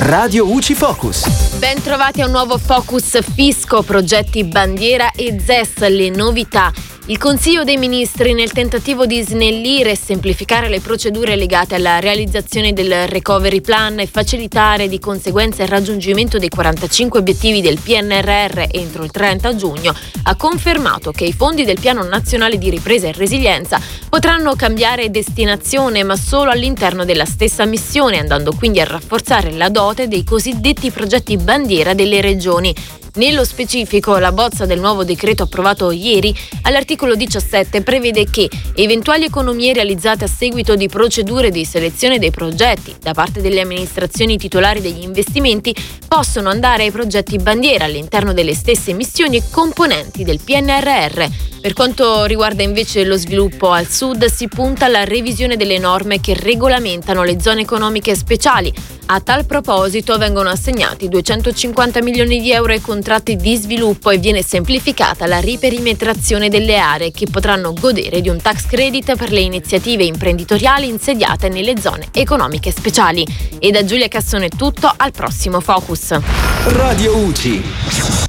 Radio UCI Focus. Ben trovati a un nuovo Focus Fisco, progetti bandiera e ZES, le novità. Il Consiglio dei Ministri, nel tentativo di snellire e semplificare le procedure legate alla realizzazione del Recovery Plan e facilitare di conseguenza il raggiungimento dei 45 obiettivi del PNRR entro il 30 giugno, ha confermato che i fondi del Piano Nazionale di Ripresa e Resilienza potranno cambiare destinazione, ma solo all'interno della stessa missione, andando quindi a rafforzare la dote dei cosiddetti progetti bandiera delle regioni. Nello specifico, la bozza del nuovo decreto approvato ieri all'articolo 17 prevede che eventuali economie realizzate a seguito di procedure di selezione dei progetti da parte delle amministrazioni titolari degli investimenti possono andare ai progetti bandiera all'interno delle stesse missioni e componenti del PNRR. Per quanto riguarda invece lo sviluppo al sud, si punta alla revisione delle norme che regolamentano le zone economiche speciali, a tal proposito vengono assegnati 250 milioni di euro ai contratti di sviluppo e viene semplificata la riperimetrazione delle aree che potranno godere di un tax credit per le iniziative imprenditoriali insediate nelle zone economiche speciali. E da Giulia Cassone è tutto, al prossimo Focus. Radio UCI.